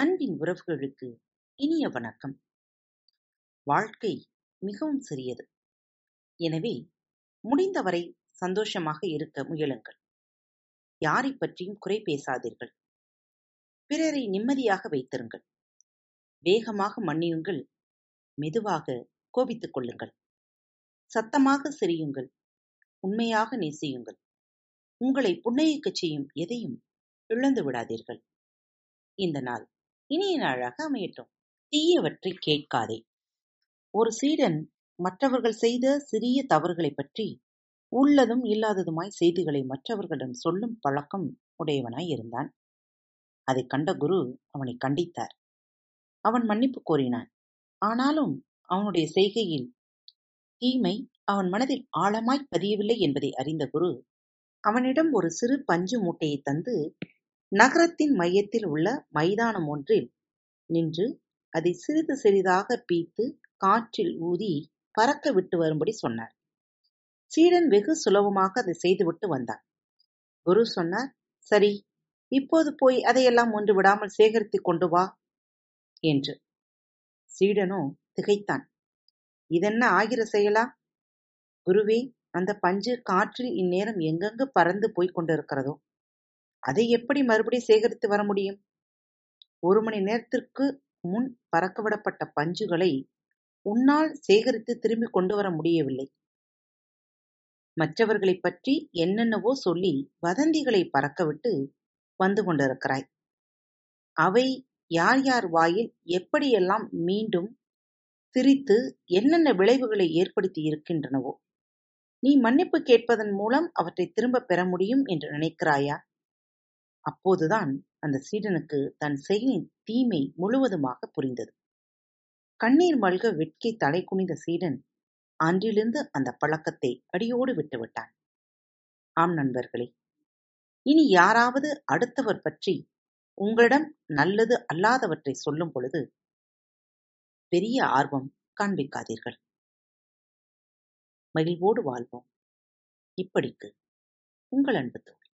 அன்பின் உறவுகளுக்கு இனிய வணக்கம். வாழ்க்கை மிகவும் சிறியது. எனவே முடிந்தவரை சந்தோஷமாக இருக்க முயலுங்கள். யாரை பற்றியும் குறை பேசாதீர்கள். பிறரை நிம்மதியாக வைத்திருங்கள். வேகமாக மன்னியுங்கள். மெதுவாக கோபித்துக் கொள்ளுங்கள். சத்தமாக சிரியுங்கள். உண்மையாக நேசியுங்கள். உங்களை புன்னகைக்கச் செய்யும் எதையும் இழந்து விடாதீர்கள். இந்த நாள் இனிய நாளாக அமையட்டும். தீயவற்றை கேட்காதே. ஒரு சீடன் மற்றவர்கள் செய்த சிறிய தவறுகளைப் பற்றி உள்ளதும் இல்லாததுமாய் செய்திகளை மற்றவர்களிடம் சொல்லும் பழக்கம் உடையவனாய் இருந்தான். அதைக் கண்ட குரு அவனை கண்டித்தார். அவன் மன்னிப்பு கோரினான். ஆனாலும் அவனுடைய செய்கையில் தீமை அவன் மனதில் ஆழமாய் பதியவில்லை என்பதை அறிந்த குரு அவனிடம் ஒரு சிறு பஞ்சு மூட்டையை தந்து நகரத்தின் மையத்தில் உள்ள மைதானம் ஒன்றில் நின்று அதை சிறிது சிறிதாக பீத்து காற்றில் ஊதி பறக்க விட்டு வரும்படி சொன்னார். சீடன் வெகு சுலபமாக அதை செய்துவிட்டு வந்தான். குரு சொன்னார் சரி இப்போது போய் அதையெல்லாம் ஒன்று விடாமல் சேகரித்துக் கொண்டு வா என்று. சீடனோ திகைத்தான். இதென்ன ஆகிற செயலா? குருவே அந்த பஞ்சு காற்றில் இந்நேரம் எங்கெங்கு பறந்து போய்க் கொண்டிருக்கிறதோ? அதை எப்படி மறுபடி சேகரித்து வர முடியும்? ஒரு மணி நேரத்திற்கு முன் பறக்கவிடப்பட்ட பஞ்சுகளை உன்னால் சேகரித்து திரும்பி கொண்டு வர முடியவில்லை. மற்றவர்களைப் பற்றி என்னென்னவோ சொல்லி வதந்திகளை பறக்கவிட்டு வந்து கொண்டிருக்கிறாய். அவை யார் யார் வாயில் எப்படியெல்லாம் மீண்டும் திரித்து என்னென்ன விளைவுகளை ஏற்படுத்தி இருக்கின்றனவோ. நீ மன்னிப்பு கேட்பதன் மூலம் அவற்றை திரும்பப் பெற முடியும் என்று நினைக்கிறாயா? அப்போதுதான் அந்த சீடனுக்கு தன் செயலின் தீமை முழுவதுமாக புரிந்தது. கண்ணீர் மல்க வெட்கி தலை குனிந்த சீடன் அன்றிலிருந்து அந்த பழக்கத்தை அடியோடு விட்டுவிட்டான் ஆம் நண்பர்களே இனி யாராவது அடுத்தவர் பற்றி உங்களிடம் நல்லது அல்லாதவற்றை சொல்லும் பொழுது பெரிய ஆர்வம் காண்பிக்காதீர்கள். மகிழ்வோடு வாழ்வோம். இப்படிக்கு உங்கள் அன்பு தோழி.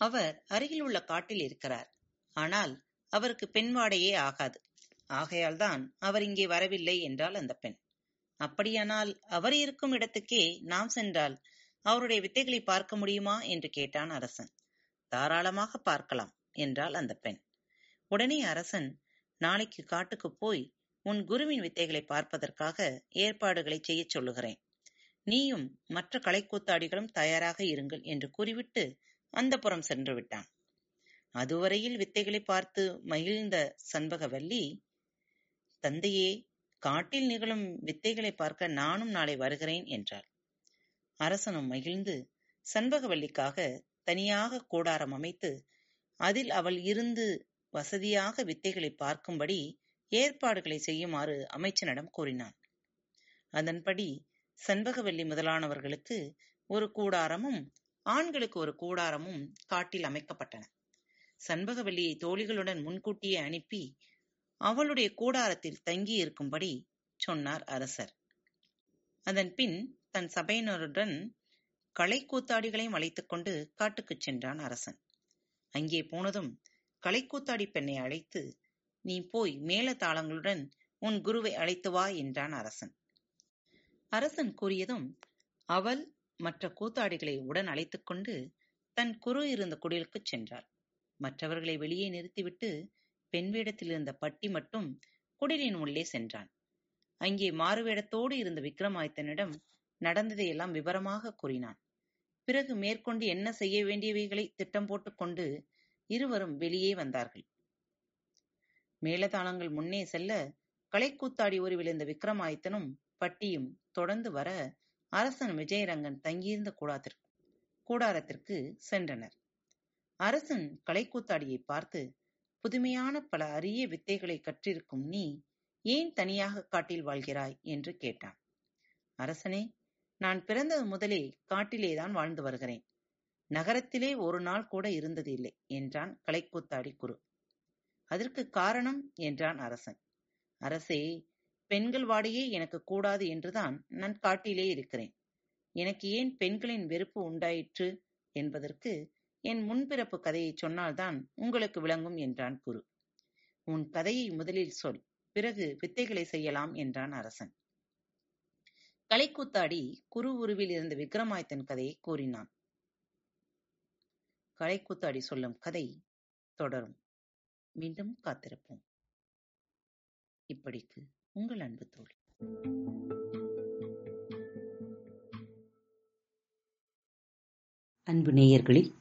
அவர் அருகில் உள்ள காட்டில் இருக்கிறார். ஆனால் அவருக்கு பெண் வாடையே ஆகாது. ஆகையால்தான் அவர் இங்கே வரவில்லை என்றாள் அந்த பெண். அப்படியானால் அவர் இருக்கும் இடத்துக்கே நாம் சென்றால் அவருடைய வித்தைகளை பார்க்க முடியுமா என்று கேட்டான் அரசன். தாராளமாக பார்க்கலாம் என்றாள் அந்த பெண். உடனே அரசன் நாளைக்கு காட்டுக்கு போய் உன் குருவின் வித்தைகளை பார்ப்பதற்காக ஏற்பாடுகளை செய்யச் சொல்லுகிறேன். நீயும் மற்ற கலைக்கூத்தாடிகளும் தயாராக இருங்கள் என்று கூறிவிட்டு அந்த புறம் சென்று விட்டான். அதுவரையில் வித்தைகளை பார்த்து மகிழ்ந்த சண்பகவல்லி தந்தையே காட்டில் நிகழும் வித்தைகளை பார்க்க நானும் நாளை வருகிறேன் என்றாள். அரசனும் மகிழ்ந்து சண்பகவல்லிக்காக தனியாக கூடாரம் அமைத்து அதில் அவள் இருந்து வசதியாக வித்தைகளை பார்க்கும்படி ஏற்பாடுகளை செய்யுமாறு அமைச்சனிடம் கூறினான் அதன்படி சண்பகவல்லி முதலானவர்களுக்கு ஒரு கூடாரமும் ஆண்களுக்கு ஒரு கூடாரமும் காட்டில் அமைக்கப்பட்டன. சண்பகவல்லியை தோழிகளுடன் முன்கூட்டியே அனுப்பி அவளுடைய கூடாரத்தில் தங்கி இருக்கும்படி சொன்னார் அரசர். அதன் பின் தன் சபையினருடன் கலைக்கூத்தாடிகளையும் அழைத்துக் கொண்டு காட்டுக்குச் சென்றான் அரசன். அங்கே போனதும் கலைக்கூத்தாடி பெண்ணை அழைத்து நீ போய் மேல தாளங்களுடன் உன் குருவை அழைத்து வா என்றான் அரசன். அரசன் கூறியதும் அவள் மற்ற கூத்தாடிகளை உடன் அழைத்துக் கொண்டு தன் குரு இருந்த குடிலுக்குச் சென்றார் மற்றவர்களை வெளியே நிறுத்திவிட்டு பெண் வேடத்தில் இருந்த பட்டி மட்டும் குடிலின் உள்ளே சென்றான். அங்கே மாறுவேடத்தோடு இருந்த விக்ரமாதித்தனிடம் நடந்ததையெல்லாம் விவரமாக கூறினான். பிறகு மேற்கொண்டு என்ன செய்ய வேண்டியவைகளை திட்டம் போட்டுக்கொண்டு இருவரும் வெளியே வந்தார்கள். மேலதாளங்கள் முன்னே செல்ல கலைக்கூத்தாடி உருவில் இருந்த விக்ரமாதித்தனும் பட்டியும் தொடர்ந்து வர அரசன் விஜயரங்கன் தங்கியிருந்த கூடாரத்திற்கு கூடாரத்திற்கு சென்றனர். அரசன் கலைக்கூத்தாடியை பார்த்து புதுமையான பல அரிய வித்தைகளை கற்றிருக்கும் நீ ஏன் தனியாக காட்டில் வாழ்கிறாய்? என்று கேட்டான். அரசனே நான் பிறந்தது முதலே காட்டிலேதான் வாழ்ந்து வருகிறேன். நகரத்திலே ஒரு நாள் கூட இருந்தது இல்லை என்றான் கலைக்கூத்தாடி குரு. அதற்கு காரணம் என்றான் அரசன். அரசே பெண்கள் வாடையே எனக்கு கூடாது என்றுதான் நான் காட்டிலே இருக்கிறேன். எனக்கு ஏன் பெண்களின் வெறுப்பு உண்டாயிற்று என்பதற்கு என் முன்பிறப்பு கதையை சொன்னால்தான் உங்களுக்கு விளங்கும் என்றான் குரு. உன் கதையை முதலில் சொல் பிறகு வித்தைகளை செய்யலாம் என்றான் அரசன். கலைக்கூத்தாடி குரு உருவில் இருந்த விக்ரமாதித்தன் கதையை கூறினான். கலைக்கூத்தாடி சொல்லும் கதை தொடரும். மீண்டும் காத்திருப்போம். இப்படிக்கு உங்கள் அன்பு தோழி. அன்பு நேயர்களில்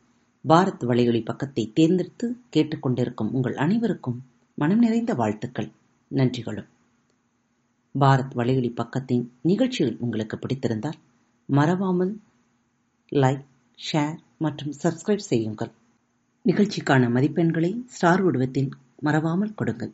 பாரத் வலையொலி பக்கத்தை தேர்ந்தெடுத்து கேட்டுக்கொண்டிருக்கும் உங்கள் அனைவருக்கும் மனம் நிறைந்த வாழ்த்துக்கள் நன்றிகளும். பாரத் வலையொலி பக்கத்தின் நிகழ்ச்சிகள் உங்களுக்கு பிடித்திருந்தால் மறவாமல் லைக் ஷேர் மற்றும் சப்ஸ்கிரைப் செய்யுங்கள். நிகழ்ச்சிக்கான மதிப்பெண்களை ஸ்டார் உடவத்தில் மறவாமல் கொடுங்கள்.